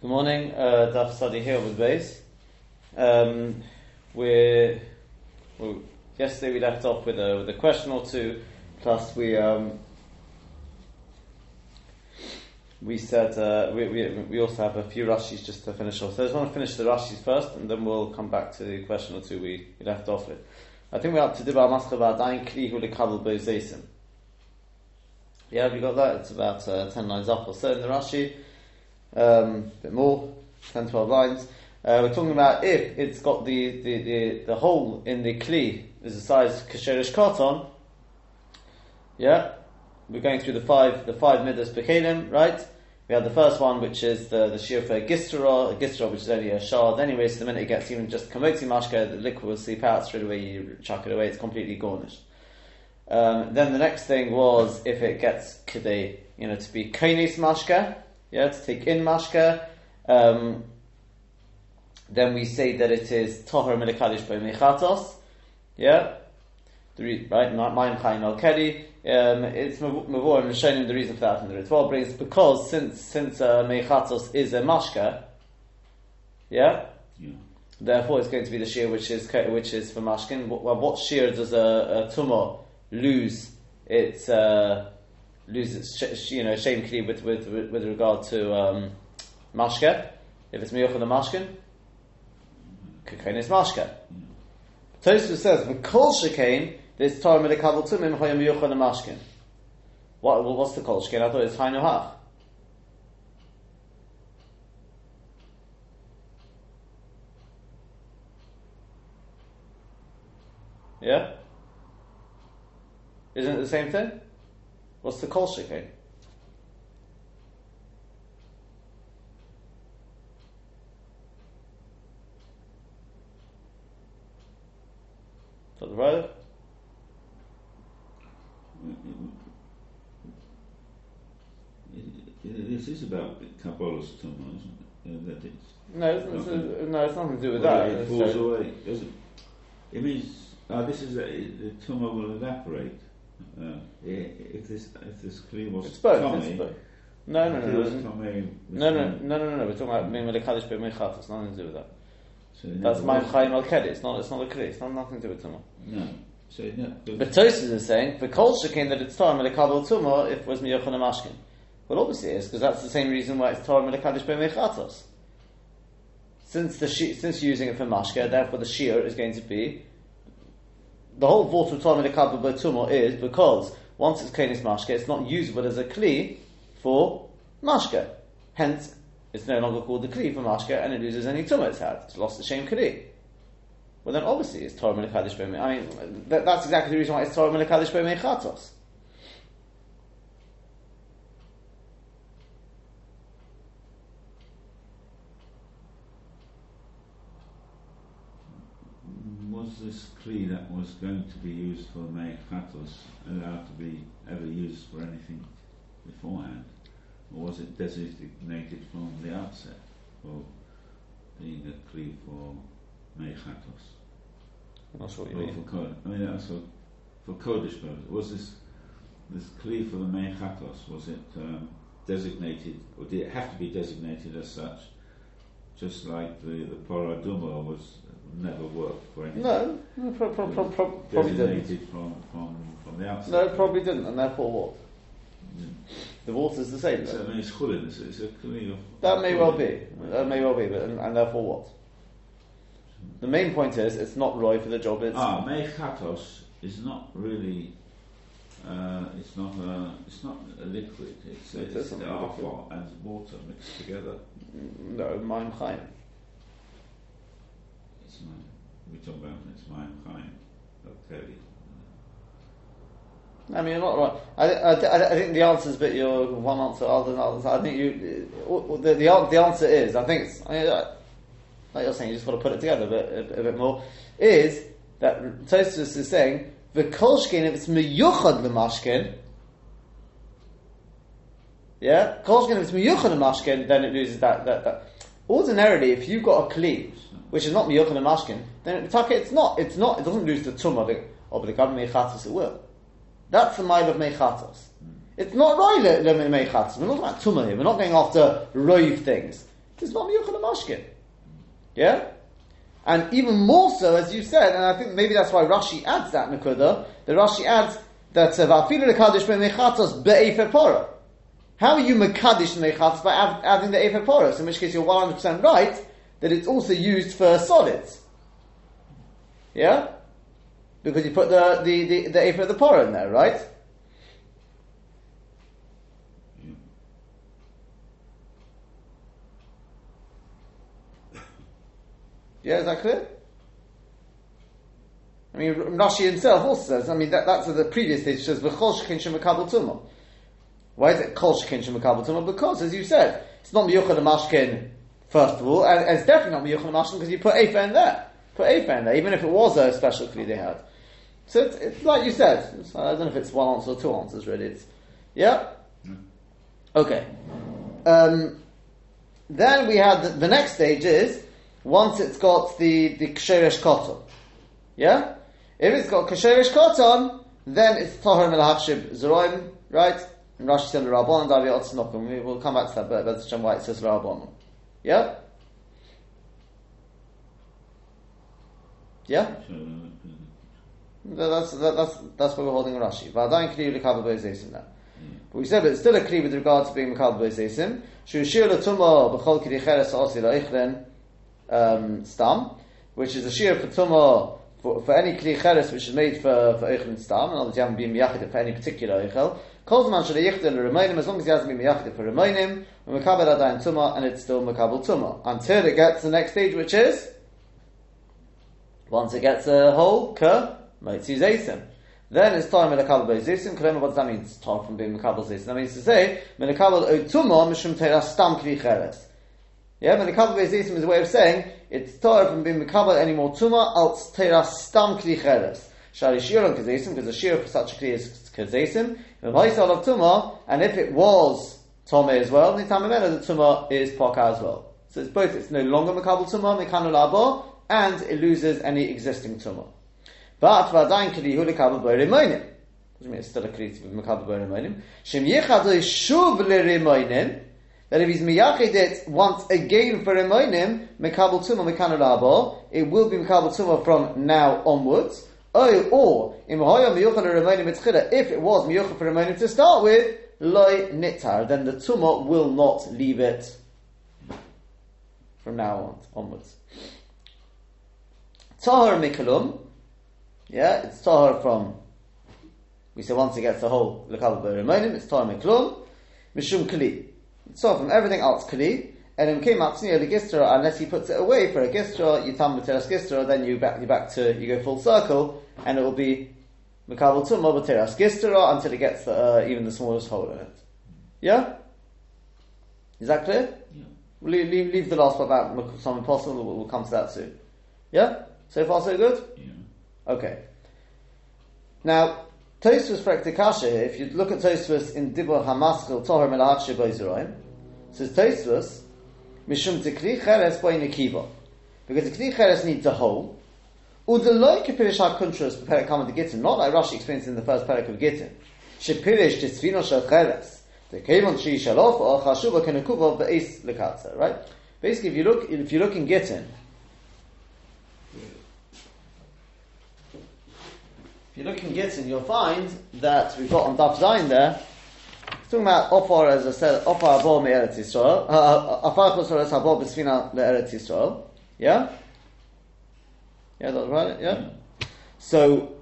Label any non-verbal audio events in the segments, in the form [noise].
Good morning. Uh, Daf study here with base. Um, we're, well, yesterday we left off with a with a question or two. Plus we um, we said uh, we, we we also have a few Rashis just to finish off. So I just want to finish the Rashis first, and then we'll come back to the question or two we, we left off with. I think we're up to Dibar Maska about Dain Kli Hu Lekabel Beizeisim. Yeah, we got that. It's about uh, ten lines up or so in the Rashi. Um, a bit more, 10, 12 lines. Uh, we're talking about if it's got the, the, the, the hole in the kli is the size kasheresh koton. Yeah, we're going through the five the five midas bekelim, right? We have the first one, which is the the shiur for gistera, gistera which is only a shard anyway. So the minute it gets even just kamotzi mashka, the liquid will seep out straight away. You chuck it away; it's completely garnished. Um, then the next thing was if it gets kidei, you know, to be kainis mashka, yeah, to take in mashka. Um, then we say that it is tohar milikadish by mechatos, yeah, the re- right, ma'im chaim al kedi. Um, it's mavor and showing the reason for that in the ritual brings because since since uh, mechatos is a mashka, yeah, Yeah. Therefore, it's going to be the shear which is which is for mashkin. What, well, what shear does a, a tumor lose its uh, lose its sh- you know shame with, with with regard to um, mashka? If it's miyuch the mashkin, kakain is mashka. Tosfos says v'kol shekain this Torah medikabel tumim hoyam miyuch the mashkin. What what's the kol shekain? I thought it's hainu hach. Yeah? Isn't it the same thing? What's the kol shekain? So the right? This is about Kabbalah's Tumah, isn't it? Uh, that it's, No, it's, it's, Nothing. no, it's nothing to do with well, that. it falls uh, away, does it? It means, uh, this is, a, the Tumah will evaporate. Uh, if this, if this Kli was it's both. Tomei, It's both. No, no, no, it no. was No, no, no, no, no, no. We're talking about being Kaddish being Mechat. It's nothing to do with that. So That's my Chaim Al Kedi. It's not. It's not a Kli. It's not nothing to do with Tumah. No. So ne- But Tosfos is saying the kol shekain that it's Torah Melekabel Tumah if it was Miyochan Mashkin. Well, obviously it is because that's the same reason why it's Torah Melekadish Mechatos. Since the since you're using it for mashka, therefore the shear is going to be the whole vault of Torah Melekabel Tumah is because once it's Kenis Mashke, it's not usable as a kli for Mashke. Hence, it's no longer called the kli for Mashke and it loses any tumah it's had. It's lost the shame kli. Well, then obviously it's Torah Melekadish B'mei. I mean, that, that's exactly the reason why it's Torah Melekadish B'mei Chatos. Was this Kli that was going to be used for Mechatos allowed to be ever used for anything beforehand? Or was it designated from the outset for being a Kli for Mechatos? I'm not sure what you Or mean. for Kodesh? I mean, also for Kodesh purpose. Was this this Kli for the Mechatos, was it um, designated, or did it have to be designated as such? Just like the, the Parah Adumah was never worked for anything. No, no pro- pro- pro- pro- probably didn't. from, from, from the outset. No, probably didn't, and therefore what? Yeah. The water's the same. So, I mean, it's it's, it's a of. That may well be. That may well be, but and, and therefore what? The main point is it's not Roy for the job. It's Ah, mechatos is not really. Uh, it's not a. It's not a liquid. It's, It it's isn't a alpha liquid. and water mixed together. no Maim Chaim. Of. I mean, you're not right. I, I, I, think the answer is a bit your one answer other than others. I think you the, the the answer is I think it's I mean, like you're saying you just got to put it together a bit a, a bit more. Is that Tosfos is saying the kolshkin if it's miyuchad lemashkin. Yeah, kolshkin if it's miyuchad lemashkin, then it loses that, that that. Ordinarily, if you've got a kli which is not miyuchad lemashkin, then it's not it's not it doesn't lose the tumah of the of the mechatos it will. That's the mile of mechatos. It's not right le, le mechatos. We're not about tumah here. We're not going after roiv things. It's not miyuchad a mashkin. Yeah? And even more so, as you said, and I think maybe that's why Rashi adds that Nakuda, the Rashi adds that uh, Va'afilu Lekadish Be'mechatos Be'efer Pora. How are you Mekadish Mechatos by adding the Efer Poros? In which case you're 100% right that it's also used for solids. Yeah? Because you put the, the, the, the Efer of the Pora in there, right? Yeah, is that clear? I mean, Rashi himself also says, I mean, that, that's the previous stage, says, V'chol shekin shemakabel tumah. Why is it kol shekin shemakabel tumah? Because, as you said, it's not miyuchad mashkin, first of all, and, and it's definitely not miyuchad mashkin because you put Afa in there. Put Afa in there, even if it was a special kli they had. So it's, it's like you said, I don't know if it's one answer or two answers really. It's, yeah? Okay. Um, then we had the, the next stage is, once it's got the, the ksheresh koton. Yeah? If it's got ksheresh koton, then it's tahar melachshib zeroim, right? And Rashi said the Rabban, Davi Otznokum. We will come back to that, but that's why it says Rabban. Yeah? Yeah? That's, that, that's, that's what we're holding in Rashi. V'adayin kli l'kabel b'ezesim now. But we said, but it's still a kli with regard to being makabel b'ezesim. Shu shir l'tumah b'chol kli cheres osi la'ichren um, stam, which is a shear for tumah for, for any kli cheres which is made for, for eichlin stam, and obviously you haven't been miyachid for any particular eichel. Kolzman shel yichtel l'remaynim, as long as he hasn't been miyachid for remaynim, and makabel adayin tumah, and it's still makabel tumah. Until it gets to the next stage, which is, once it gets a whole, ka, Maitzi Zaysim. Then it's time Melakabel by Zaysim. Kalema, what does that mean? It's time from being Melakabel Zaysim. That means to say, Melakabel Otuma Mishum Teira Stam Kli Cheres. Yeah, Melakabel by Zaysim is a way of saying, it's time from being Melakabel any more Tuma, als Teira Stam Kli Cheres. Shari Shiron Kazaysim, because the Shir for such a Kli is Kazaysim. And if it was Tome as well, the Tamamena, the Tuma is Poka as well. So it's both, it's no longer Makabel Tuma, Mekanu Abo, and it loses any existing Tuma. But v'adayin kli hu lekabel bo remoinim. What do you mean it's still a kli to be mekabel bo remoinim? Shem yichadu shuv le That if he's miyachid it once again for remoinim, mekabel tuma mekanu Abo, it will be mekabel tuma from now onwards. Or. If it was miyuchad for remoinim to start with, loy nitar, then the tuma will not leave it from now on onwards. Tahar mikalum. Yeah, it's tahar from. We say once it gets the whole lekabel b'remonim, it's tahar miklum, mishum kli. It's tahar from everything else kli, and it came up near the gistra unless he puts it away for a gistra, you tam b'teras gistra, then you back you back to you go full circle, and it will be mekabel tumma b'teras gistra until it gets the, uh, even the smallest hole in it. Yeah, is that clear? Yeah. Leave, leave, leave the last part out. Something possible. We'll, we'll come to that soon. Yeah. So far, so good. Yeah. Okay. Now, Tosfos Praktikasha here, if you look at Tosfos in Dibur Hamaskil Tohar Melach Sheboizeroim, says Tosfos, Mishum Tikli Cheres Boy Nekiva. Because the Kli Cheres needs a hole. Udeloi Kepirish HaKuntras Perek Kama de Gittin, not like Rashi explains in the first Perek of Gittin. Shepirish Tisvino Shel Cheres. The Kevon Shi Shalof or Chashuva Kenekuva Be'ez Lekatza, right? Basically, if you look, if you look in Gittin, If you look in Gittin, you'll find that we've got on Daf Zayin there, talking about Ofar, as I said, Ofar Abo Me Eretz Yisrael, uh, uh, uh, Ofar Chosor Es Abo B'Sfina Le Eretz Yisrael, yeah? Yeah, that's right, yeah? So,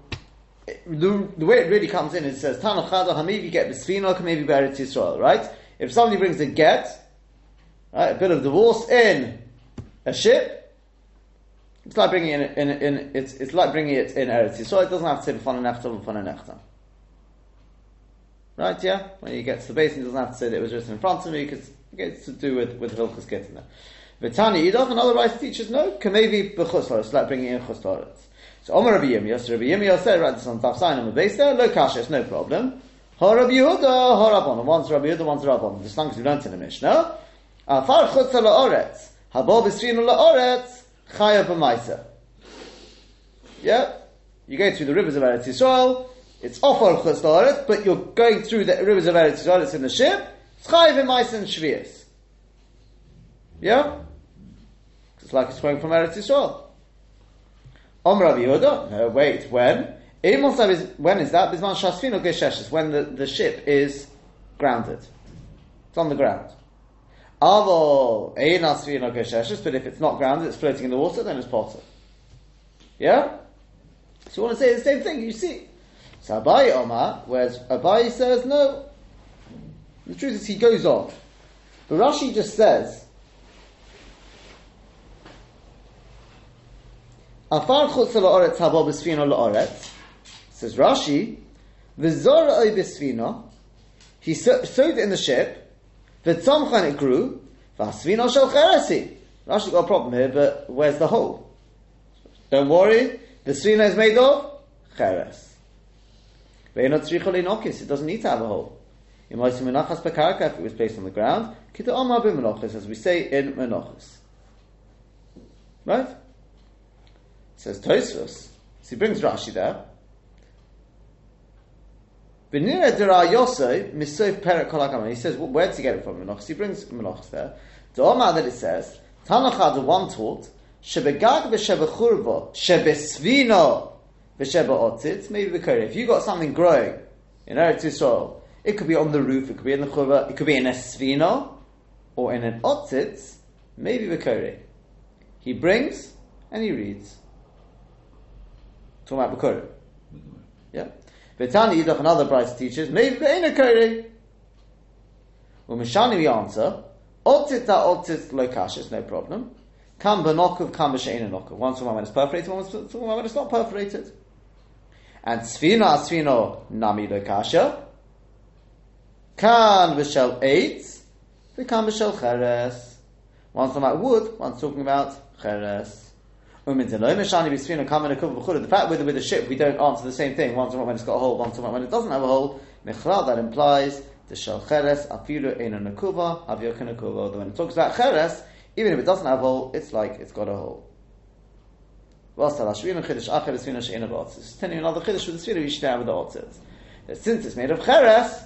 the, the way it really comes in, it says, Tano Chado Hamivi get B'Sfina, maybe Eretz Yisrael, right? If somebody brings a get, right, a bit of divorce in a ship, it's like bringing it in, in, in it's, it's like bringing it in Eretz Yisrael. It doesn't have to say b'fana nechta b'fana nechta. Right? Yeah. When you get to the basin, it doesn't have to say that it was written in front of me because it gets to do with with Hilchas there. V'tani Yidov and other rice teachers know can maybe b'chus like bringing in chus So Omer Rabbi Yirmiyah, Rabbi Yirmiyah said, right, this on Taf Sign on the base there, lo it's no problem. Ha Rabbi Yehuda, ha Rabbon. One's Rabbi Yehuda, one's Rabbon. Just long as we learned in the Mishnah. Uh, Afar chutza la'oretz. Habo b'srinu la'oretz. Chaya b'maisa. Yeah? You go through the rivers of Eretz Yisrael, it's off of Chutz but you're going through the rivers of Eretz Yisrael, it's in the ship, it's Chaya b'maisa and Shvias. Yeah? It's like it's going from Eretz Yisrael. Om Rabbi Yehuda, no, wait, when? when is that? Bisman Shasfino Gesheshes, when the, the ship is grounded. It's on the ground. Avol Ein Asfino Gesheshes, but if it's not grounded, it's floating in the water, then it's potter. Yeah? So you want to say the same thing, you see. So Abai Omar, whereas Abai says no. The truth is he goes on. But Rashi just says, Afar chutz la'oretz habo b'sfina la'oretz. Says Rashi, v'zor oy b'sfina. He sowed it in the ship. V'tzomchan it grew. V'asfina shel cheresi. Rashi got a problem here, but where's the hole? Don't worry, the sfina is made of cheres. It doesn't need to have a hole. If it was placed on the ground, as we say in Menachos. Right? Says Tosfos. So he brings Rashi there. He says, where did he get it from? Menachos. He brings Menachos there. The Omar that it says, Tanachad one taught, Shebegag v'shebechurva, shebesvino v'shebeotzit, maybe the If you got something growing in Eretz Yisrael, it could be on the roof, it could be in the churva, it could be in a svino, or in an otzitz, maybe the He brings and he reads. Talking about Bekurim. Yeah. Betani Yidach and other bright teachers, maybe Be'ena Kore. Well, Mishani we answer, Otzit ta otzit lo kashis, no problem. Kam benokov, kam nokov. One talking when it's perforated, one talking when it's not perforated. And Sfina Sfino nami lo kasha. Kan b'shel eitz, v'kan b'shel cheres. One's talking about wood, one's talking about cheres. Um, the fact with, with a ship we don't answer the same thing. Once when it's got a hole, once when it doesn't have a hole. That implies the shel cheres afiru ena nakuva avyoka nakuva. When it talks about cheres, even if it doesn't have a hole, it's like it's got a hole. It's telling you another chiddush with the svira you should have the otzes. Since it's made of cheres,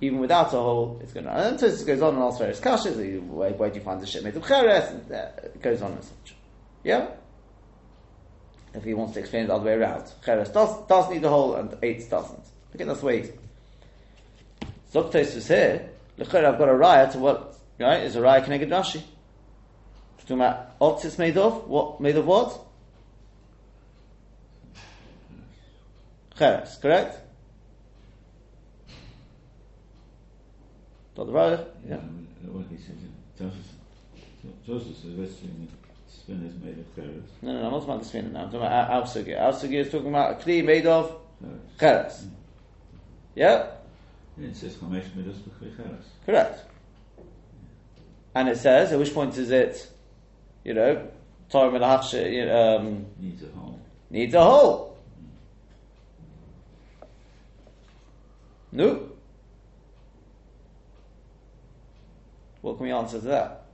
even without a hole, it's going to. And so it goes on and asks various kashas. Where, where do you find the ship made of cheres? And uh, it goes on and such. Yeah. If he wants to explain it the other way around, cheres does does need a hole and eight doesn't. Okay, that's the way. Zoktes is here. L'cher, I've got a to what? Right, is a raya connected Rashi. Talking about made of what? Made of what? Cheres, correct? The road, yeah. What he said, Joseph says, let's spin is made of cheres. No, no, no, I'm not talking about the spin now. I'm talking about our sugi. Our sugi is talking about a kli made of cheres. Mm. Yeah? yeah? It says chamesh midos cheres. Correct. And it says, at which point is it, you know, Torah Melachsh, um, needs a hole. Needs a hole. No. What can we answer to that?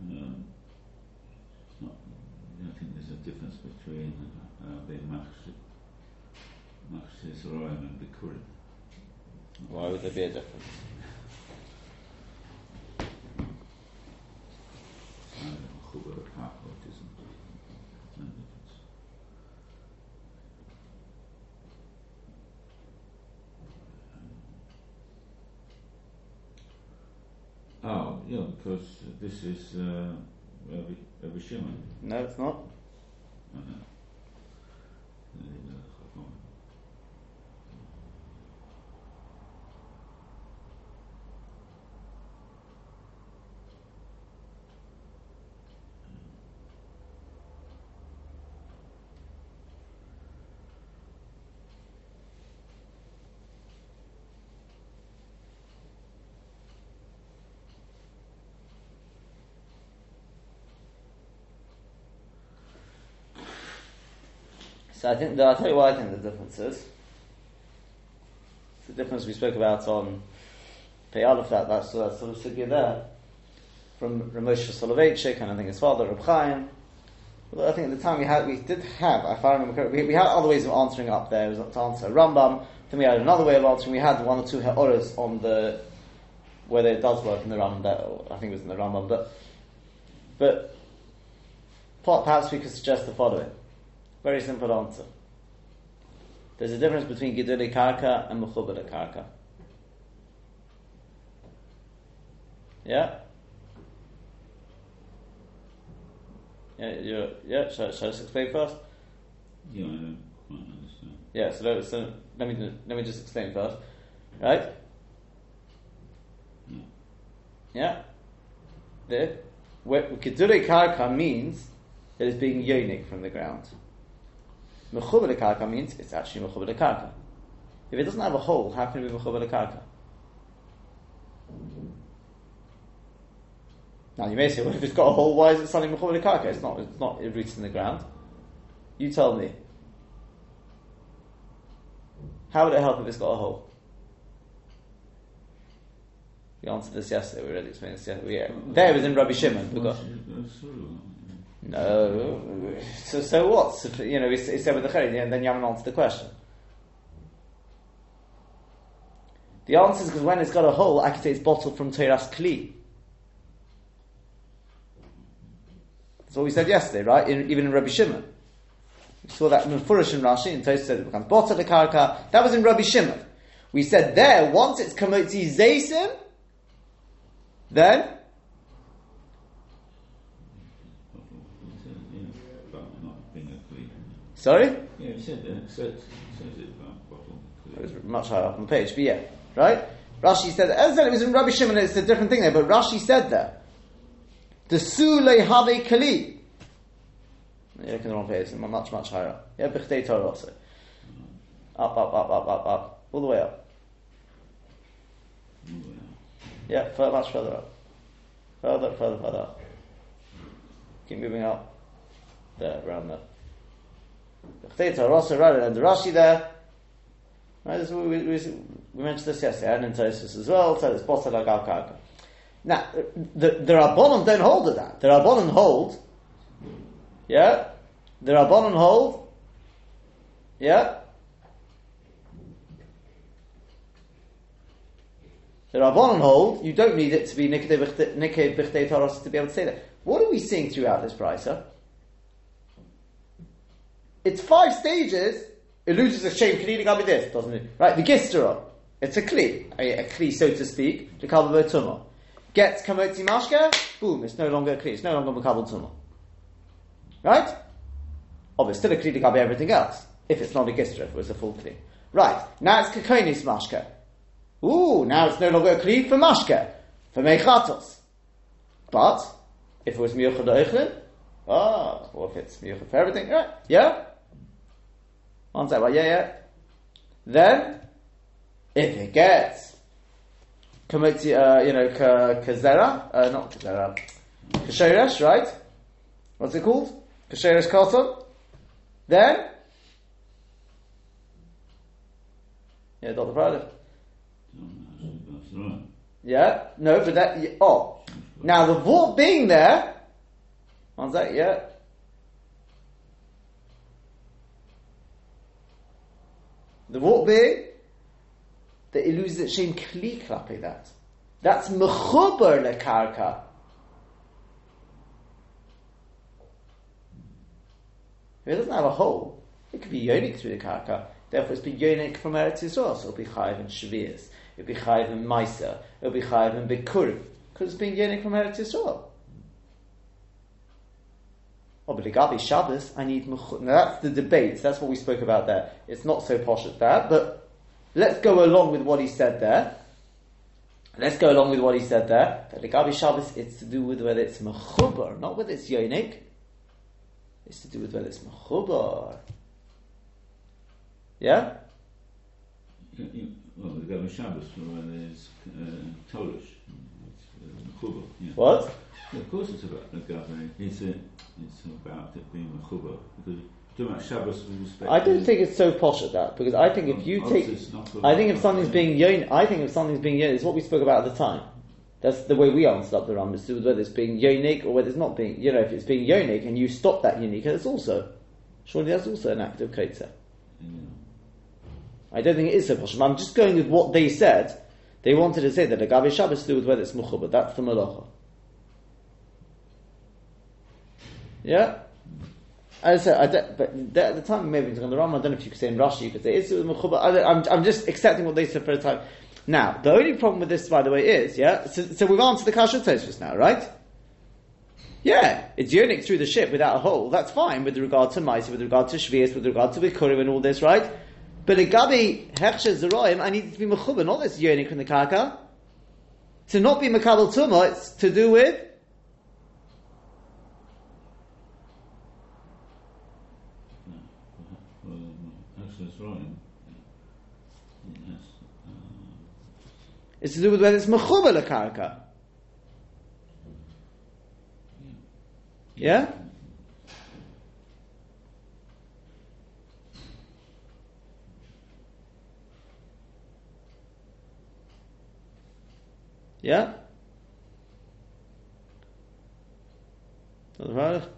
Um, not, I think there's a difference between uh, the Machshis Royal and the Kurim. Why would there be a difference? Oh, yeah, because this is uh, Rabbi Shimon. No, it's not. So I think I'll tell you what I think the difference is. The difference we spoke about on out of that, that's, that's sort of sugya there. From Ramosh Soloveitchik, and I think his father, Reb Chaim. Well, I think at the time we had, we did have, if I remember correctly, we, we had other ways of answering up there. It was to answer Rambam. Then we had another way of answering. We had one or two ha'oras on the, whether it does work in the Rambam, I think it was in the Rambam, but, but perhaps we could suggest the following. Very simple answer. There's a difference between Giduli Karka and Mechubala Karka. Yeah? Yeah, you yeah, shall, shall I just explain first? Yeah, I don't quite understand. Yeah, so, let- so let me let me just explain first, right? Yeah. Yeah. The kedure karka means that it's being yonik from the ground. Mechuber karka means it's actually mechuber karka. If it doesn't have a hole, how can it be mechuber karka? Now you may say, well, if it's got a hole, why is it suddenly mechuber karka? It's not. It's not rooted in the ground. You tell me. How would it help if it's got a hole? We answered this yesterday. We already explained this yesterday. Yeah. There was in Rabbi Shimon. We got, No. So, so what? So, you know, he said with the Charid, and then you haven't answered the question. The answer is because when it's got a hole, I can say it's bottled from Teras Kli. That's what we said yesterday, right? In, even in Rabbi Shimon. We saw that in Furish and Rashi, and Tosfos said it becomes bottled the karka. That was in Rabbi Shimon. We said there, once it's kamotzi zaysim, then It says, yeah, about not being a clean. Sorry. Yeah, it said uh, that. It says, it says it about bottle It was much higher up on the page, but yeah, right? Rashi said, as I said, it was in Rabbi Shimon, it's a different thing there, but Rashi said that. The Su have Kali. You're looking the wrong page, it's much, much higher up. Yeah, Bichdei Torah also. Up, up, up, up, up, up, all the way up. Yeah. Yeah, further, much further up. Further, further, further up. Keep moving up. There, around there. Torah also, right, and the Rashi there. Right, this, we, we, we mentioned this yesterday, and in Tosfos as well, so it's Bosa Lagal Karka. Now, the, the Rabbanon don't hold to that. The Rabbanon hold, yeah? The Rabbanon hold, yeah? The Rabbanon hold, you don't need it to be Nikei B'chtei Taros to be able to say that. What are we seeing throughout this brisa? It's five stages. It loses a shame. Kli to be this, doesn't it? Right, the Gistera. It's a Kli, a, a Kli, so to speak, to cover Tumah. Gets Kamotzi Mashka, boom, it's no longer a Kli, it's no longer Makabal Tumah. Right? Oh, it's still a Kli to everything else, if it's not a Gistera, if it was a full Kli. Right, now it's Kakonis Mashka. Ooh, now it's no longer a Kli for Mashka, for Mechatos. But, if it was Miyuchad ah, or if it's Miyuchad for everything, right? Yeah? Second, yeah, yeah. Then, if it gets Kamotzi, uh, you know, ka- Kazera, uh, not Kazera, Kasheresh, right? What's it called? Kasheresh Koton. Then, yeah, Dr. That's. Yeah, no, but that, oh. Now the vault being there, one sec, yeah. The that it loses its shame kli klapi that. That's mechuber lekarka. If it doesn't have a hole, it could be yonik through the karka. Therefore, it's be yonik from Eretz Yisrael, so it'll be chayiv in Shavias. It'll be chayiv in Maisa. It'll be chayiv in Bikurim. Because it's been yonik from Eretz Yisrael. Oh, but Shabbos, I need mechut. Now that's the debate. That's what we spoke about there. It's not so posh at that, but let's go along with what he said there. Let's go along with what he said there. That Shabbos, it's to do with whether it's mechubar, not whether it's yonik. It's to do with whether it's mechubar. Yeah? Well, the Gavin Shabbos when there's uh, Tolish. It's uh, yeah. What? Yeah, Of course it's about Gavin. It's, a, it's about it being Mechuba. Because Do about Shabbos with respect I don't think it's so posh at that because I think if you Oh, take, it's not good. I think if something's being yon, I think if something's being yon, it's what we spoke about at the time. That's the way we answered up the Ram. It's whether it's being unique or whether it's not being. You know, if it's being unique and you stop that unique, that's also surely that's also an act of ketzer. Yeah. I don't think it is so posh. I'm just going with what they said. They wanted to say that a Gavi Shabbos to do with whether it's mucha, but that's the malacha. Yeah. As I said, I don't, but th- at the time maybe it's on the Ram. I don't know if you could say in Rashi you could say it's don't- I'm, I'm just accepting what they said for the time. Now, the only problem with this, by the way, is yeah. So, so we've answered the kasha just now, right? Yeah, it's yonik through the ship without a hole. That's fine with regard to mice, with regard to shvius, with regard to bikurim and all this, right? But a gabi hechsher zeroim, I need to be mechuba, not this yonik from the kaka. To not be makabel tuma, it's to do with Well, actually, it's right. Yes. Uh, it's to do with whether it's mechuba la karka. Yeah. Yeah. Doesn't matter.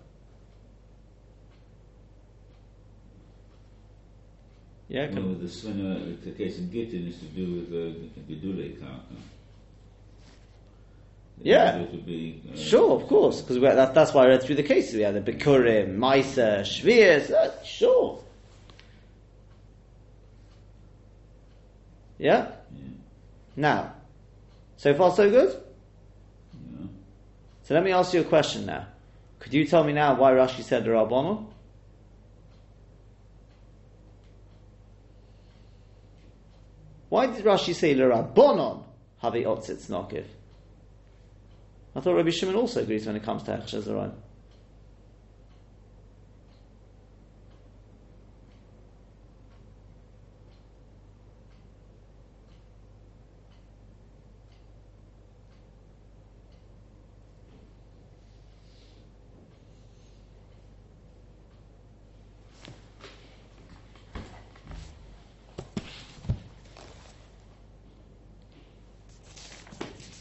Yeah, well, come. the svena, the case in Gittin is to do with the Gedule Karka. Yeah. It would be, uh, Sure, of course, because that, that's why I read through the cases. We had the Bikurim, Maisa, Shvias, uh, sure. Yeah? Yeah. Now, so far so good? Yeah. So let me ask you a question now. Could you tell me now why Rashi said the Rabbanon? Why did Rashi say the Rabbanon Havi Otzitz Nokiv? I thought Rabbi Shimon also agrees when it comes to Hechsher Zerayim.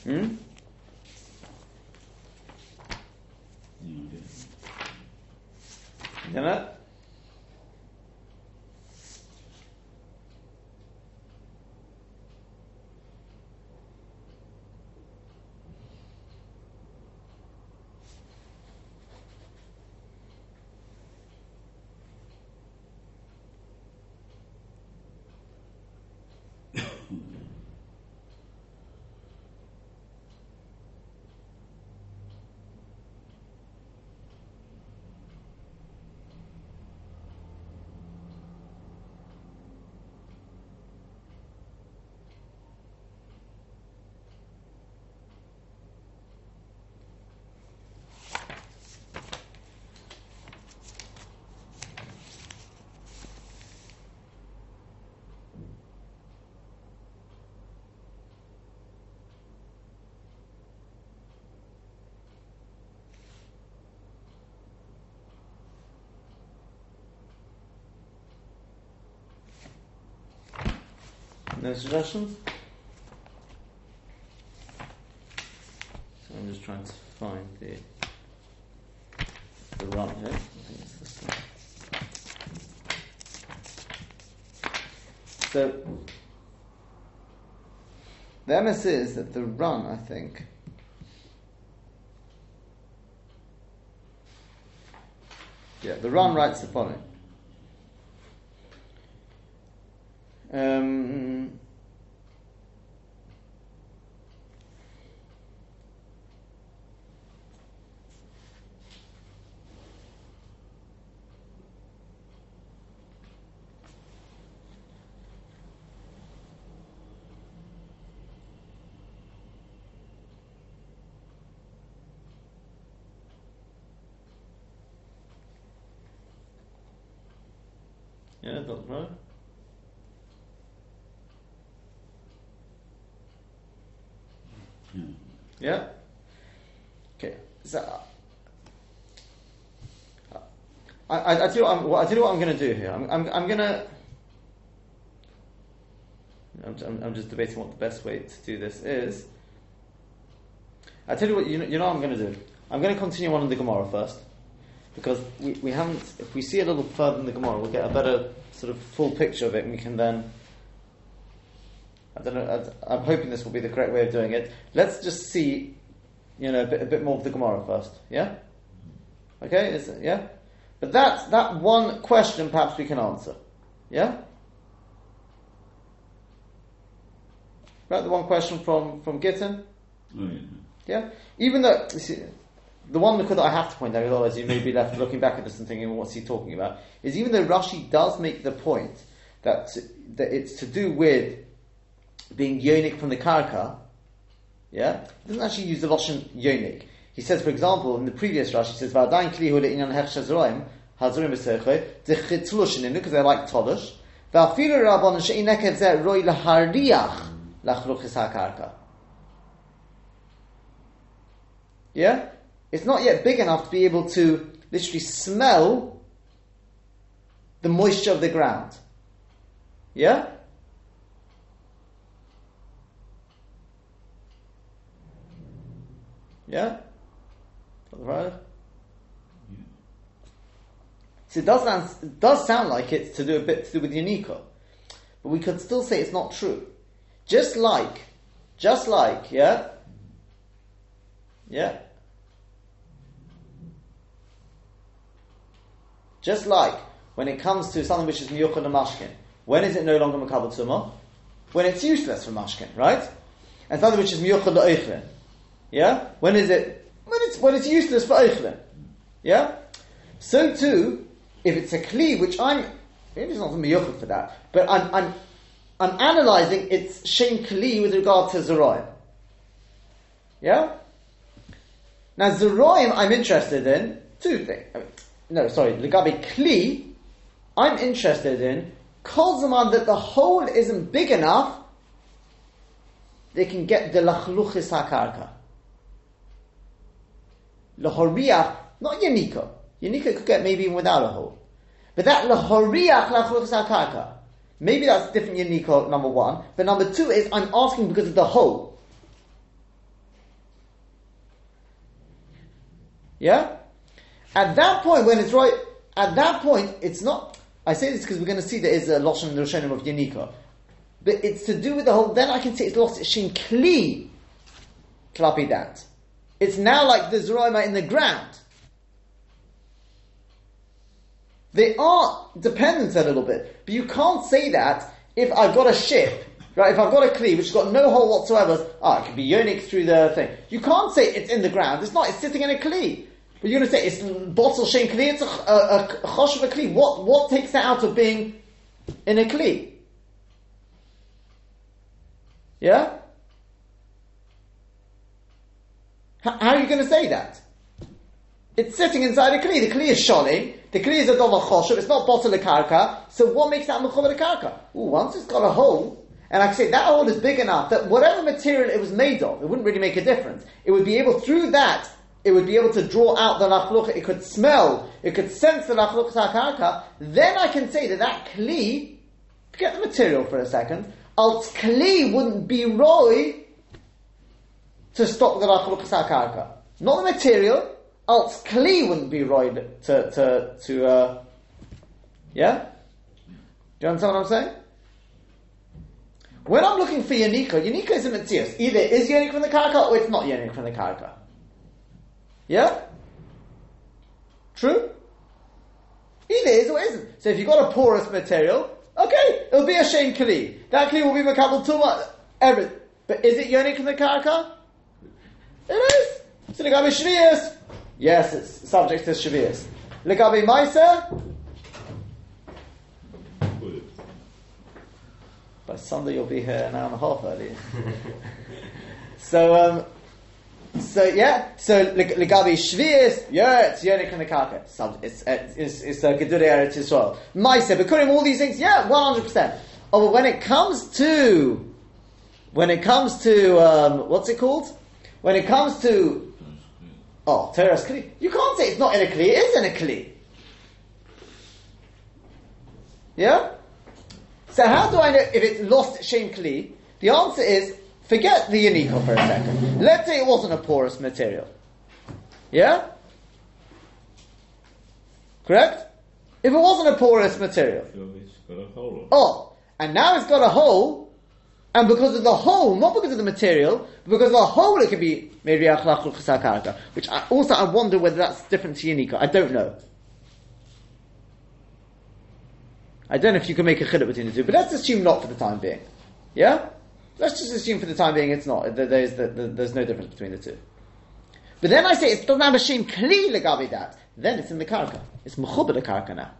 Hmm? Yeah, okay. You know? No suggestions? So I'm just trying to find the the Ran here. So the MS is that the Ran, I think. Yeah, the Ran writes the following. Um, yeah, that's right. Yeah. Okay. So, uh, I, I, I, tell you what I'm, what, I tell you what I'm going to do here. I'm, I'm, I'm going to. I'm, I'm just debating what the best way to do this is. I tell you what, you know, you know what I'm going to do. I'm going to continue on in the Gemara first, because we, we haven't. If we see a little further in the Gemara, we'll get a better sort of full picture of it, and we can then. I don't know. I, I'm hoping this will be the correct way of doing it. Let's just see, you know, a bit, a bit more of the Gemara first. Yeah. Okay. Is it, yeah. But that that one question, perhaps we can answer. Yeah. Right. The one question from from Gittin. Oh, yeah. Yeah, even though you see, the one that I have to point out, otherwise you may be left looking back at this and thinking, "What's he talking about?" Is even though Rashi does make the point that that it's to do with being yonik from the karka, yeah, he doesn't actually use the Russian yonik. He says, for example, in the previous Rashi, he says, "Va'adain kli hu le'inyan b'seiche dechitzlush in because they like tolish va'afilu rabban she'inekev zeh roi lachluchis hakarka." Yeah? It's not yet big enough to be able to literally smell the moisture of the ground. Yeah? Yeah? Right? So it does sound, it does sound like it's to do a bit to do with Unico. But we could still say it's not true. Just like, just like, yeah? Yeah? Just like when it comes to something which is miyuchad mashkin, when is it no longer makabel tumah? When it's useless for mashkin, right? And something which is miyuchad le'eichlin, yeah? When is it? When it's when it's useless for eichlin, yeah? So too, if it's a kli which I'm, maybe it's not miyuchad for that, but I'm I'm I'm analysing its shem kli with regard to zeroim, yeah? Now zeroim I'm interested in two things. I mean, no, sorry, Legabe Kli, I'm interested in kol zaman that the hole isn't big enough, they can get the lachluchis hakarka. Lahoriach, not Yanika. Yanika could get maybe even without a hole. But that lahoriach lachluchis hakarka, maybe that's different Yanika, number one. But number two is, I'm asking because of the hole. Yeah? At that point, when it's right, at that point, it's not. I say this because we're going to see there is a loshon roshanim of Yanika, but it's to do with the whole. Then I can say it's lost its shin kli, klapi that. It's now like the zeroima in the ground. They are dependent a little bit, but you can't say that if I've got a ship, right? If I've got a kli which has got no hole whatsoever, ah, it could be yonik through the thing. You can't say it's in the ground. It's not. It's sitting in a kli. But you're going to say it's bottle shem kli. It's a, a, a chosh of a kli. What what takes that out of being in a kli? Yeah. How, how are you going to say that? It's sitting inside a kli. The kli is sholim. The kli is a dova choshev. It's not bottle of karka. So what makes that mechuv karka? Ooh, once it's got a hole, and I say, that hole is big enough that whatever material it was made of, it wouldn't really make a difference. It would be able through that it would be able to draw out the lachluch, it could smell, it could sense the lachluch sakarka, then I can say that that kli, forget the material for a second, alt kli wouldn't be roy to stop the lachluch sakarka. Not the material, alt kli wouldn't be roy to, to, to, uh, yeah? Do you understand what I'm saying? When I'm looking for Yanika, Yanika is a metzius. Either is Yanik from the Karka or it's not Yanik from the Karka. Yeah? True? Either is or isn't. So if you've got a porous material, okay, it'll be a shame kli. That kli will be makabel tuma, everything. But is it yonik in the karaka? It is. So legabe shvius, yes, it's subject to shvius. Legabe maisa, by Sunday you'll be here an hour and a half early. [laughs] so, um, so yeah, so legabi shvius, yeah, it's yonik and the karka. It's it's it's gedure eretz Yisrael. Ma'aseh, bekurim, all these things, yeah, one hundred percent. Oh, but when it comes to when it comes to um, what's it called? When it comes to oh, teras kli, you can't say it's not in a kli. It is in a kli. Yeah? So how do I know if it's lost Shem Kli? The answer is, forget the Yaniko for a second. Let's say it wasn't a porous material. Yeah? Correct? If it wasn't a porous material. It's got a hole. Oh, and now it's got a hole, and because of the hole, not because of the material, but because of the hole it could be maybe karka, which I, also I wonder whether that's different to Yanika. I don't know. I don't know if you can make a chiddup between the two, but let's assume not for the time being. Yeah? Let's just assume for the time being it's not. There's, there's no difference between the two. But then I say it's doesn't have a shem kli legabi that. Then it's in the karka. It's mechuba the karka now.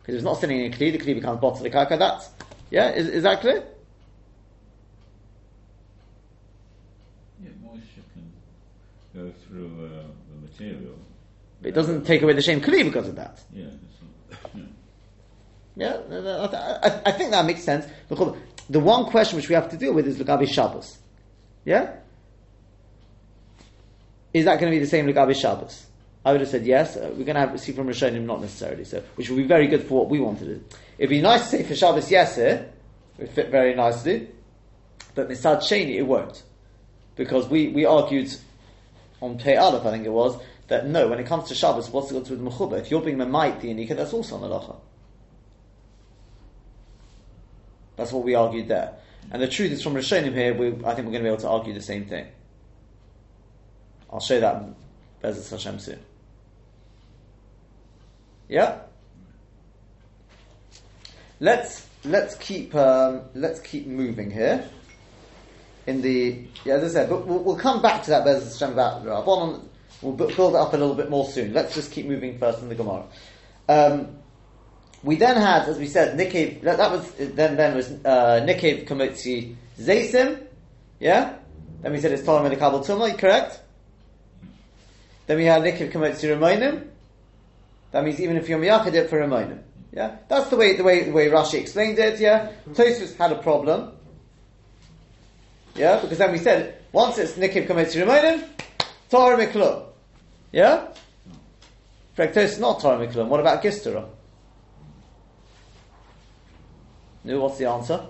Because it's not sitting in a kli, the kli becomes bottle the karka. That's yeah. Is, is that clear? Yeah, moisture can go through uh, the material. But it doesn't take away the shem kli because of that. Yeah. [laughs] Yeah, yeah. I, I, I think that makes sense. The one question which we have to deal with is Lagabi Shabbos. Yeah? Is that going to be the same Lagabi Shabbos? I would have said yes. Uh, we're going to have see from Rishonim, not necessarily. So, which would be very good for what we want to do. It'd be nice to say for Shabbos yes here. It would fit very nicely. But Misad Sheni, it won't. Because we, we argued on Pei Aleph, I think it was, that no, when it comes to Shabbos, what's it got to do with Mechuba? If you're being Memait the Anika, that's also on That's what we argued there. And the truth is, from Rishonim here, we, I think we're going to be able to argue the same thing. I'll show that Bezos Hashem soon. Yeah. Let's let's keep um, let's keep moving here. In the yeah, as I said, but we'll, we'll come back to that Bezos Hashem about Rabbanon. We'll build it up a little bit more soon. Let's just keep moving first in the Gemara. Um, we then had, as we said, Nikev. That, that was then. Then was uh, Nikev Komotzi Zaysim. Yeah. Then we said it's Torah Medikabel Tumah. Correct. Then we had Nikev Komotzi Ramonim. That means even if you're miyakad it for Ramonim. Yeah. That's the way the way the way Rashi explained it. Yeah. Tosfos had a problem. Yeah, because then we said once it's Nikev Komotzi Ramonim, Tahor Miklum. Yeah. Frektos not Tahor Miklum. What about Gistera? No, what's the answer?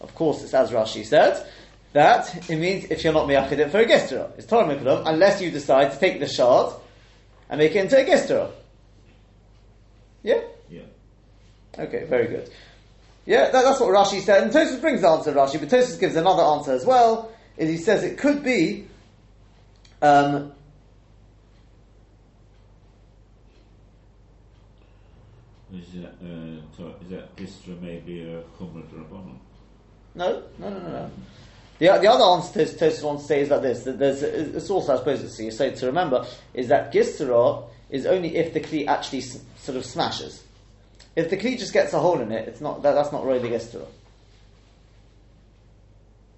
Of course, it's as Rashi said, that it means if you're not miyachid it for a gistera. It's Torah Mikudam, unless you decide to take the shard and make it into a gistera. Yeah? Yeah. Okay, very good. Yeah, that, that's what Rashi said. And Tosfos brings the answer, to Rashi, but Tosfos gives another answer as well. Is he says it could be um, Is that, uh, so is that Gistra maybe a Chumrat Rabbanon? No, no, no, no, no. The, the other answer to Tosfos wants to say is like this. That there's, it's also, I suppose, it's you say to remember is that Gisra is only if the kli actually s- sort of smashes. If the kli just gets a hole in it, it's not that, that's not really Gisra.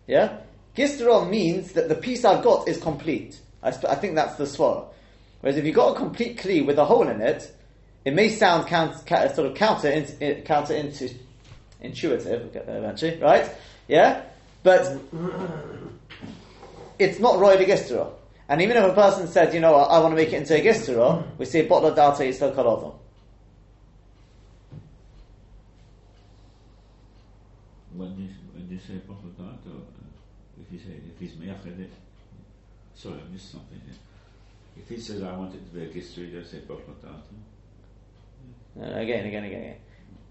Yeah, Gisra means that the piece I've got is complete. I, sp- I think that's the swara. Whereas if you've got a complete kli with a hole in it, it may sound count, sort of counter counter intuitive. We'll get there eventually, right? Yeah, but it's not roy de. And even if a person said, you know, I, want to make it into a gistera, we say botla data is still karodom. When you, when you say Bottle Data, uh, if you say, if he's Meyachid it, sorry, I missed something here. If he says, I want it to be a Gistra, you just say Bottle Data. Again, again, again, again.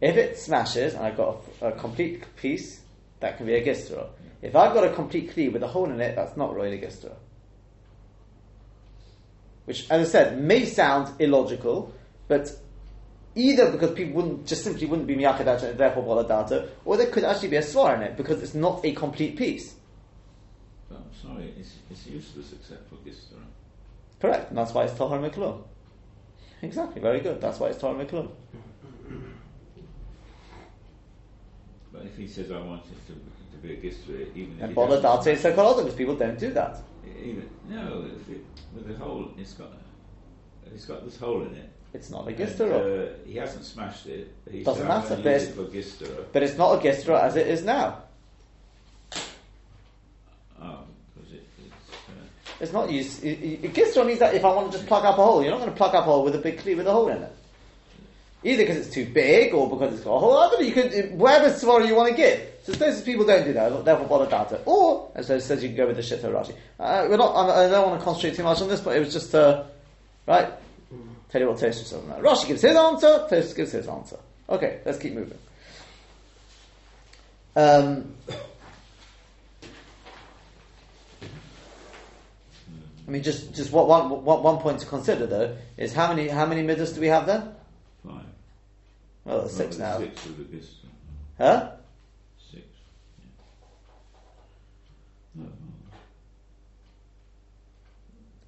If it smashes and I've got a, a complete piece, that can be a gistera. If I've got a complete kli with a hole in it, that's not really a gistera. Which, as I said, may sound illogical, but either because people wouldn't just simply wouldn't be miyakad and therefore baladata, or there could actually be a swar in it because it's not a complete piece. But I'm sorry, it's, it's useless except for Gistra. Correct, and that's why it's tahar meklum. Exactly, very good. That's why it's tahar meklum. But if he says, I want it to, to be a Gistra, even if And doesn't baladata is smash it- sekolodom because people don't do that. Even, no, if it, with the hole, it's got, it's got this hole in it. It's not a And, gistera. uh, he hasn't smashed it. Doesn't matter, but it's- But it's not a gistera as it is now. Oh, because it, it's, not used. It, it, Gistra means that if I want to just plug up a hole, you're not going to plug up a hole with a big cleat with a hole in it. Either because it's too big or because it's got a hole. I don't know, you could, whatever you want to give. So those people don't do that, therefore bother about it. Or, as I says, you can go with the Shita Rashi. Uh, we're not, I don't want to concentrate too much on this, but it was just, uh, right? Tell you what Tosfos says on that. Rashi gives his answer, Tosfos gives his answer. Okay, let's keep moving. Um, I mean, just just what one, what one point to consider though is how many how many midas do we have then? Five. Well, there's six Well, now. Six with the. Huh? Six. Yeah. No.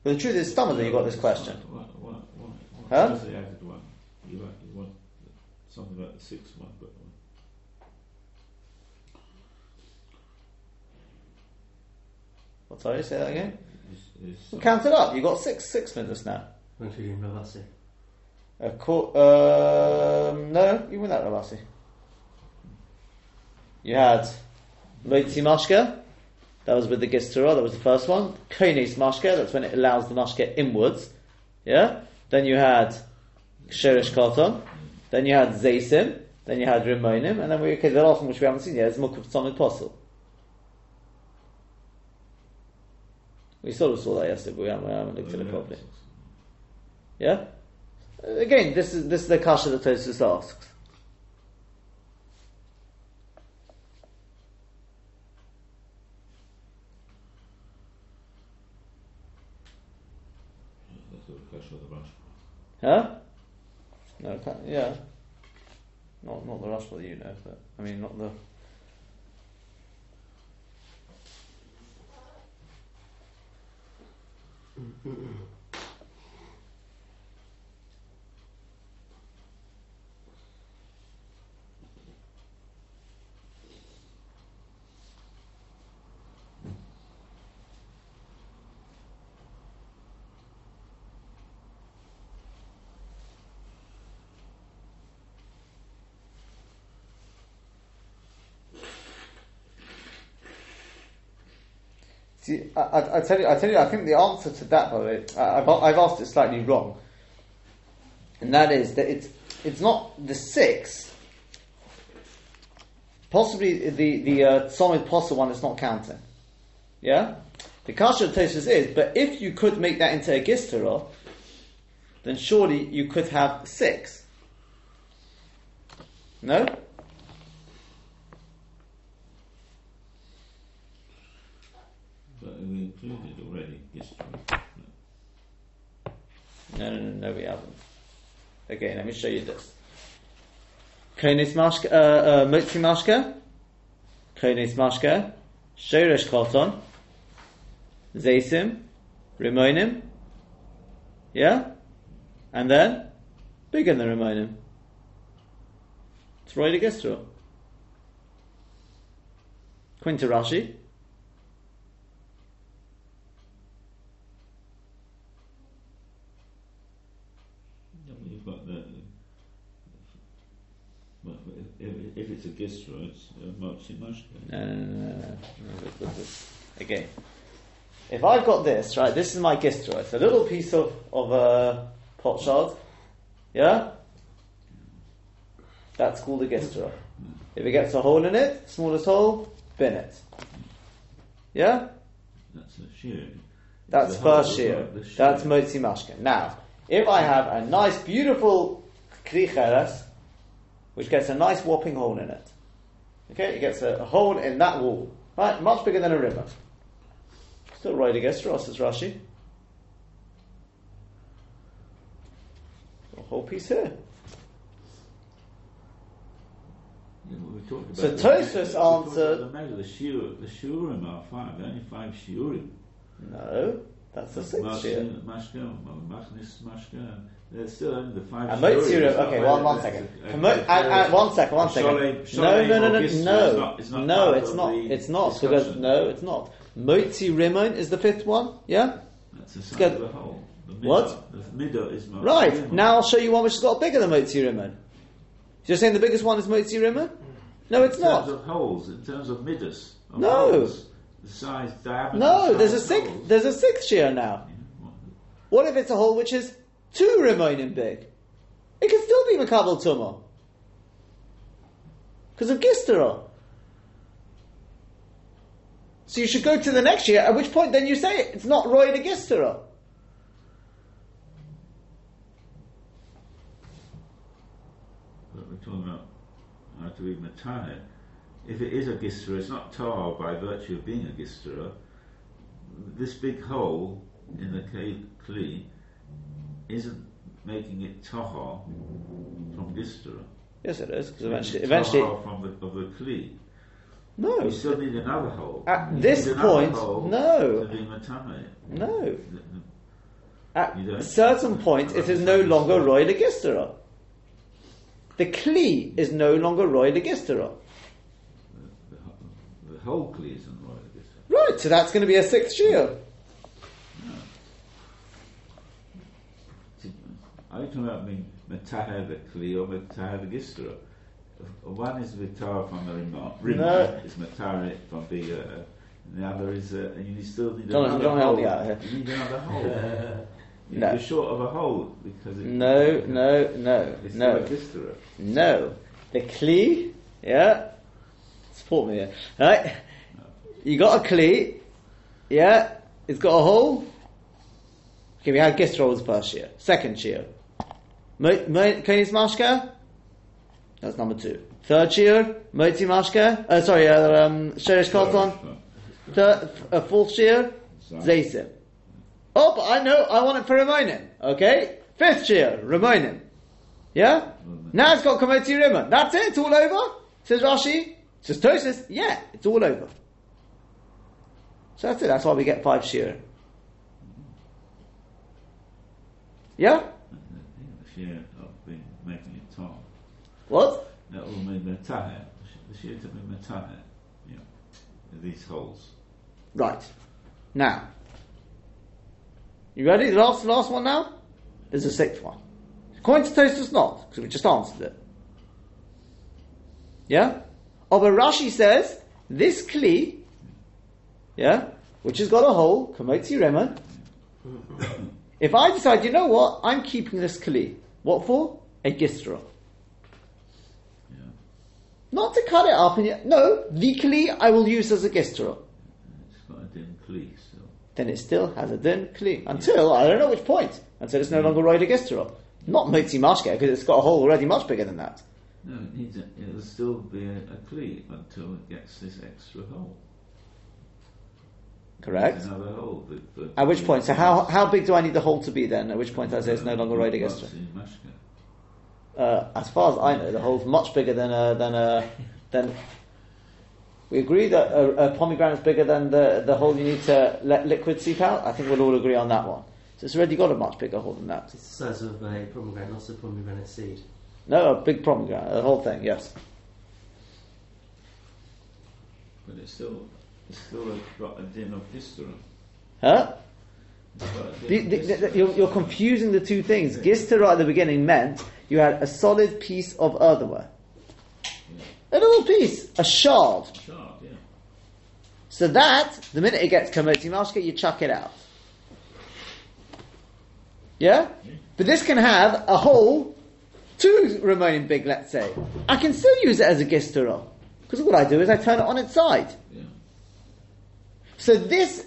But the truth is, of them you got this question. What, what, what, what, Huh? Because they added one. You, want- you want something about the sixth one, but What sorry? Say that again. Is, is count it up. You've got six six midas now. Including Ravasi. A co- um, no, you win that Ravasi. You had Loitzi Mashka, that was with the Gistra, that was the first one. Koines Mashka, that's when it allows the Mashka inwards. Yeah? Then you had Sheresh Koton, then you had Zaysim, then you had Rimonim, and then we, okay, the last one which we haven't seen yet is Mukub Sonid Posel. We sort of saw that yesterday, but we haven't, we haven't looked at it properly. Yeah? Again, this is this is the kasha that Tosfos asks. That's the question of the brush. Huh? No, yeah. Not not the rush that you know, but I mean not the. Mm-hmm. See, I, I, I tell you, I tell you, I think the answer to that, by the way, I, I've, I've asked it slightly wrong, and that is that it's it's not the six. Possibly the the uh, posser one is not counting. Yeah, the kasha of Tosfos is, but if you could make that into a gistera, then surely you could have six. No. But we included already history. No, no, no, no, we haven't. Okay, let me show you this. Konis mashka, uh, uh, mutzi mashka, konis mashka, shoresh koton, zaysim, rimonim, yeah? And then, bigger than rimonim. It's right against it. Quinta Rashi. Yeah, but You've got the. Well, if, if it's a gistra, it's a mochi mashka. No, no, no, no, no. no look, look, look. Again, if I've got this, right, this is my gistra. It's a little piece of, of uh, pot shard. Yeah? That's called a gistra. If it gets a hole in it, smallest hole, bin it. Yeah? That's a shear. That's The first as shear. well, the shear. That's motzi mashka. Now, if I have a nice, beautiful kli cheres, which gets a nice whopping hole in it, okay, it gets a, a hole in that wall, right, much bigger than a river. Still right against Ross, Rashi. A whole piece here. Yeah, So about the measure- we talked answered- The measure, the shiur, the shiurim are five. There are only five shiurim. No, that's the sixth shear. Mashka, machnis mashka. There's still only the five. And motzi shiurim. river. It's not Okay, like one, one it's second. a- a- Come on, a- and, and one second, one second. No, no, no, no, no, not- no, it's not. It's not because no, it's not. Motzi Rimon is the fifth one. Yeah. That's the size of the hole. The middle, What? The middle is Right. Now I'll show you one which has got bigger than Motzi Rimon. You're saying the biggest one is Motzi Rimon? No, it's in terms of holes, in terms of midas. No. holes, the size diameter. No, there's a sixth. holes. There's a sixth shear now. Yeah, what- if it's a hole which is two remaining big? It can still be makabel tuma because of gistera. So you should go to the next year. At which point, then you say it's not roy to gistera. But we're talking about how to read mataheh. If it is a gistra, it's not tar by virtue of being a gistra. This big hole in the kli- isn't making it tahar from gistra. Yes, it is because eventually, eventually, from the, of the kli. no. You still need another hole. At You this point, no. To be. No. At a certain point, it is no longer roy to gistera. The kli is no longer roy to gistera. The, ho- the whole kli isn't right. I guess. Right, so that's going to be a sixth shear. Are you talking about being metaha the kli or metaha the gistra? One is vitar from the rima, rima No. is matara from the, uh, and the other is, uh, and you still need Don't- another don't hole. help me out here. You need another hole. [laughs] No. You're short of a hole because it, No, no, no, it's no, still a gistra. no. The kli, yeah, support me here, right? You got a kli, yeah, it's got a hole. Okay, we had gistera was first year. Second shear. Konis mashka, that's number two. Third year, moti mashka, uh, sorry, uh, um, koton. Third, uh, fourth shear, zaysim. Oh, but I know, I want it for Ramonim. Okay? Fifth year, Ramonim. Yeah? Now it's got Komoti Rima. That's it, it's all over? Says Rashi. Says Tosfos, yeah, it's all over. So that's it, that's why we get five shear. Yeah? The shear of being, making it tall. What? That will mean metaha. The shear to be metaha. Yeah. These holes. Right. Now. You ready? The last, last one now? There's a sixth one. According to Tosfos, not, because we just answered it. Yeah? But Rashi says, this Kli, yeah, which has got a hole, Kamoti Reman, if I decide, you know what, I'm keeping this Kli. What for? A Gistra. Yeah. Not to cut it up and yet, no, the Kli I will use as a Gistra. It's got a dim kli still. then it still has a din kli. Until, I don't know which point, until it's no longer roid agistera. Not motzi mashke, because it's got a hole already much bigger than that. No, it needs a, it'll still be a, a kli until it gets this extra hole. Correct? There's another hole. that- that- At which point, so how, how big do I need the hole to be then? At which point I say it's no longer right against agistera. in Mashka? Uh, as far as I know, the hole's much bigger than a, than a, than, we agree that a, a pomegranate is bigger than the, the hole you need to let liquid seep out? I think we'll all agree on that one. So it's already got a much bigger hole than that. It's the size of a pomegranate, not a pomegranate seed. No, a big pomegranate, the whole thing, yes. But it's still, it's still got a din of Gistra. Huh? A The, the, the, you're, you're confusing the two things. Gistera at the beginning meant you had a solid piece of earthenware. A little piece, a shard. Shard, yeah. So that, the minute it gets kamoti mashka, you chuck it out. Yeah? But this can have a hole, two remaining big, let's say. I can still use it as a gistera. Because what I do is I turn it on its side. Yeah. So this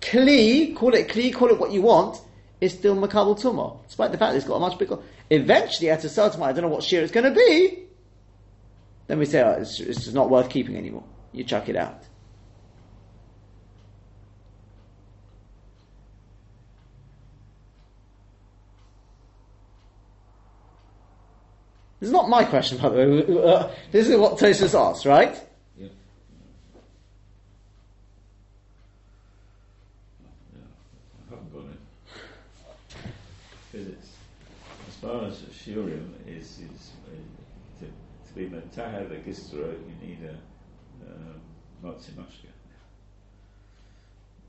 kli, call it kli, call it what you want, is still makabel tumah, despite the fact that it's got a much bigger. Eventually, at a certain point, I don't know what shear it's going to be. Then we say, oh, it's, it's just not worth keeping anymore. You chuck it out. This is not my question, by the way. Uh, This is what Tosfos asked, right? Yeah. I haven't got it. Because it's, as far as Shurim is, is uh, to, to be Metaha the Gistra, you need a um, Matzimashka.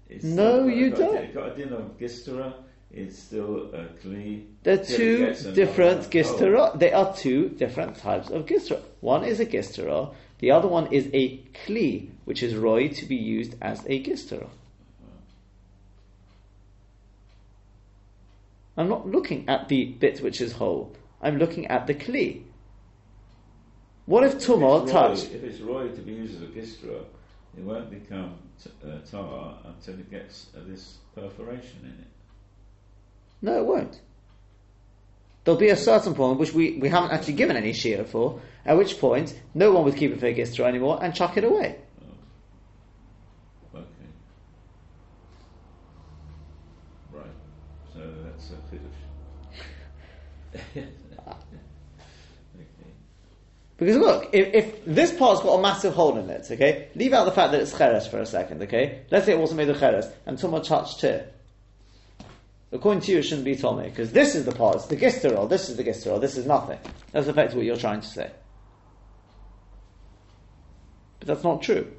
It's No, you don't. Got a din of Gistra, it's still a Kli. They're two different hole. gistera. They are two different types of gistera. One is a gistera The other one is a kli, which is roy to be used as a gistera. I'm not looking at the bit which is whole. I'm looking at the kli. What if If tumor roy- touched? If it's roy to be used as a gistra, it won't become t- uh, tar until it gets uh, this perforation in it. No, it won't. There'll be a certain point which we, we haven't actually given any shear for, at which point no one would keep it for a gistera anymore and chuck it away. Oh, okay. Right. So that's a [laughs] okay. Because look, if, if this part's got a massive hole in it, okay, leave out the fact that it's cheres for a second, okay? Let's say it wasn't made of cheres, and someone touched here. According to you, it shouldn't be Tommy, because this is the part, the gisterol, this is the gisterol, this is nothing. That's effectively what you're trying to say. But that's not true.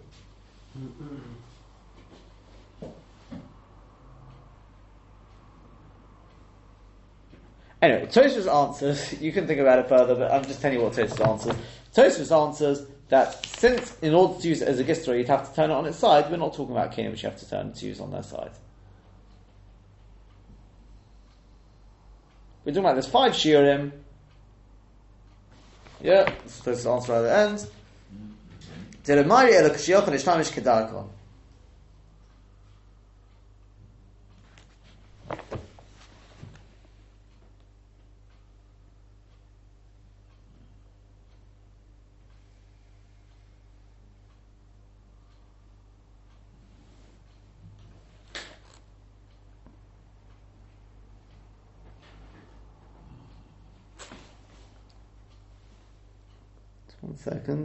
Anyway, Tosfos answers, [laughs] you can think about it further, but I'm just telling you what Tosfos answers. Tosfos answers that since in order to use it as a gistra you'd have to turn it on its side, we're not talking about kina which you have to turn to use on their side. We're talking about there's five shiurim. Yeah, that's the answer at the end. Mm-hmm.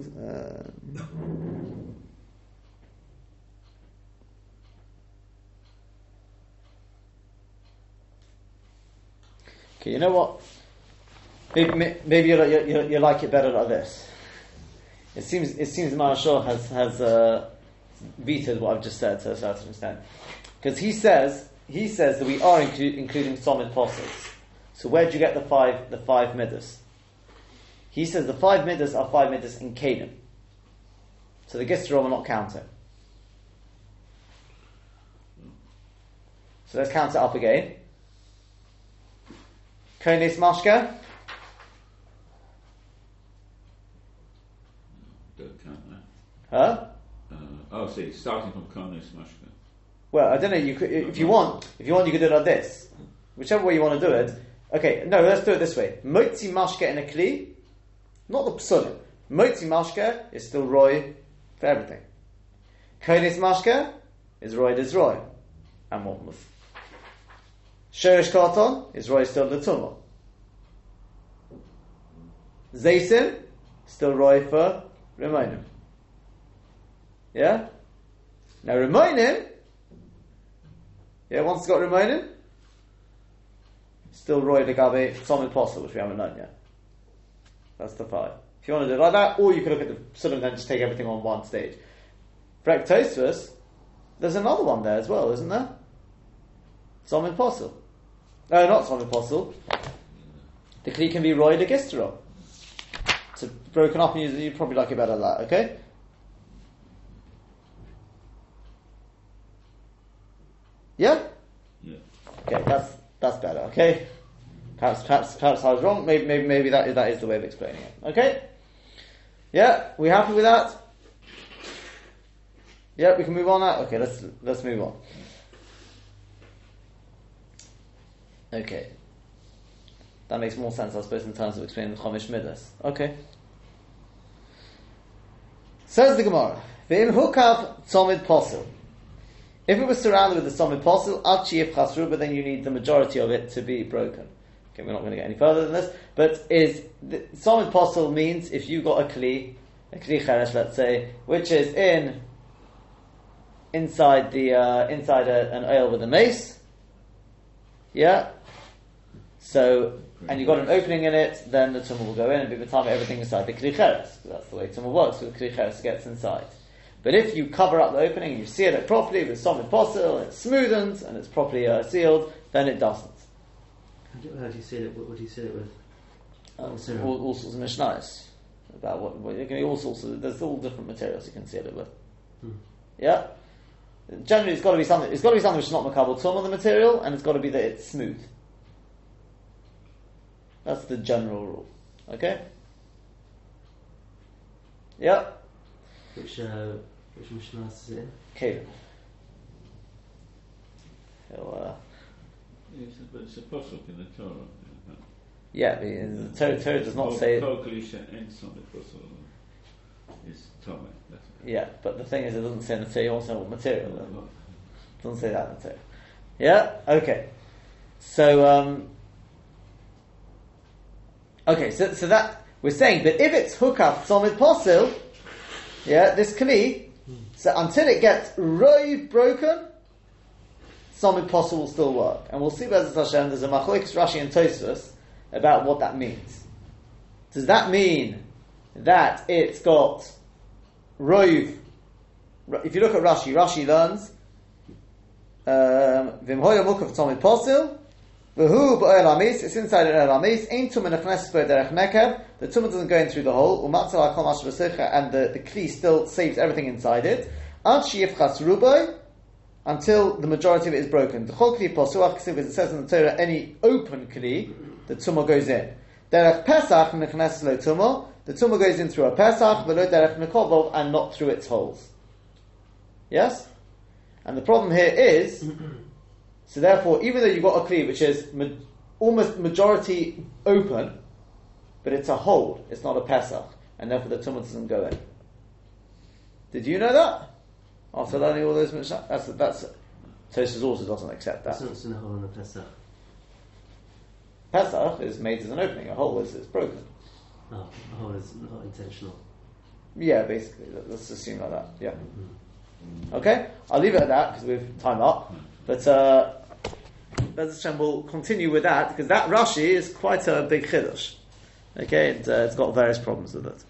Second. Um, okay, you know what? Maybe, maybe you, you, you like it better like this. It seems it seems Maharsha has has uh, vetoed what I've just said to a certain extent because he says he says that we are inclu- including solid fossils. So where do you get the five the five midas? He says the five midas are five midas in Canaan. So the Gisterom are not counting. So let's count it up again. Konis Mashka, Don't count that. huh? Uh, oh, see, starting from Konis Mashka. Well, I don't know. You could, if you want, if you want, you could do it like this. Whichever way you want to do it. Okay, no, let's do it this way. Motzi mashke in a kli, not the psulim. Motzi mashke is still roy for everything. Konis mashke is roy is roy, and what was sheresh koton is roy still the tumor. Zaysim still roy for Rimonim. Yeah. Now Rimonim yeah, once it's got Rimonim, still Roy the Legabe, Tzomid Posil, which we haven't known yet. That's the five. If you want to do it like that, or you could look at the sort of then just take everything on one stage. For Ectosphus, there's another one there as well, isn't there? Tzomid Posil. No, not Tzomid Posil. The Kli can be Roy Legistero. It's broken up, and you, probably like it better that, okay? Yeah? Yeah. Okay, that's that's better. Okay, perhaps perhaps perhaps I was wrong. Maybe maybe maybe that that is the way of explaining it. Okay, yeah, we happy with that? Yeah, we can move on now. Okay, let's let's move on. Okay, that makes more sense, I suppose, in terms of explaining the Chomish Midas. Okay. Says the Gemara, "V'im hukav tzomid posil." If it was surrounded with the tzomid posil, achiyif chasru, but then you need the majority of it to be broken. Okay, we're not going to get any further than this, but is the tzomid posil means if you got a kli, a kli cheresh, let's say, which is in inside the uh, inside a, an oil with a mace, yeah. So and you've got an opening in it, then the tumor will go in and be the time everything inside the kli cheres. That's the way tumor works. So the kli cheres gets inside. But if you cover up the opening and you seal it properly with solid and it's smoothened and it's properly uh, sealed, then it doesn't. How do, you seal it? What would you seal it with? Oh, all, all sorts of mishnayos. about what, what you're going to all sorts of. There's all different materials you can seal it with. Hmm. Yeah. Generally, it's got to be something. It's got to be something which is not makabel tum on the material, and it's got to be that it's smooth. That's the general rule. Okay. Yeah. Which uh, which Mishnah is it in? Okay. He'll, uh, It's a, but it's a pasuk in the Torah. yeah, the, the Torah, Torah does not say. Kol klisha en son the pasuk is Torah. Yeah, but the thing is, it doesn't say in the Torah. You also know what material. It doesn't say that in the Torah. Yeah. Okay. So. Um, okay. So so that we're saying that if it's hookup tzomid posil, yeah, this kli, so until it gets rove broken, tzomid posil will still work, and we'll see Bezat Hashem. There's a machlokes Rashi and Tosfos about what that means. Does that mean that it's got rove? If you look at Rashi, Rashi learns um, Vimhoya Mukav Tzomid Posil. V'hu b'oel amis, it's inside an oel amis. Ein tum menachnes bo derech nekev. The tumah doesn't go in through the hole. Umatzal akol mash and the, the kli still saves everything inside it. Ad sheyifchas ruboy, until the majority of it is broken. The whole kli posuach ksiv, as it says in the Torah, any open kli, the tumah goes in. Derech pesach nechnes lo tumah, the tumah goes in through a pesach, v'lo derech nekovov, and not through its holes. Yes? And the problem here is, [clears throat] so therefore, even though you've got a kli which is ma- almost majority open, but it's a hole, it's not a pesach, and therefore the tumah doesn't go in. Did you know that? After learning all those mishnah, that's that's Tosfos also doesn't accept that. It's not in a hole in a Pesach. Pesach is made as an opening, a hole is it's broken. Oh, a hole is not intentional. Yeah, basically, let- let's assume like that. Yeah. Okay, I'll leave it at that because we've time up. But uh, Bez Hashem will continue with that because that Rashi is quite a big chiddush. Okay, and uh, it's got various problems with it.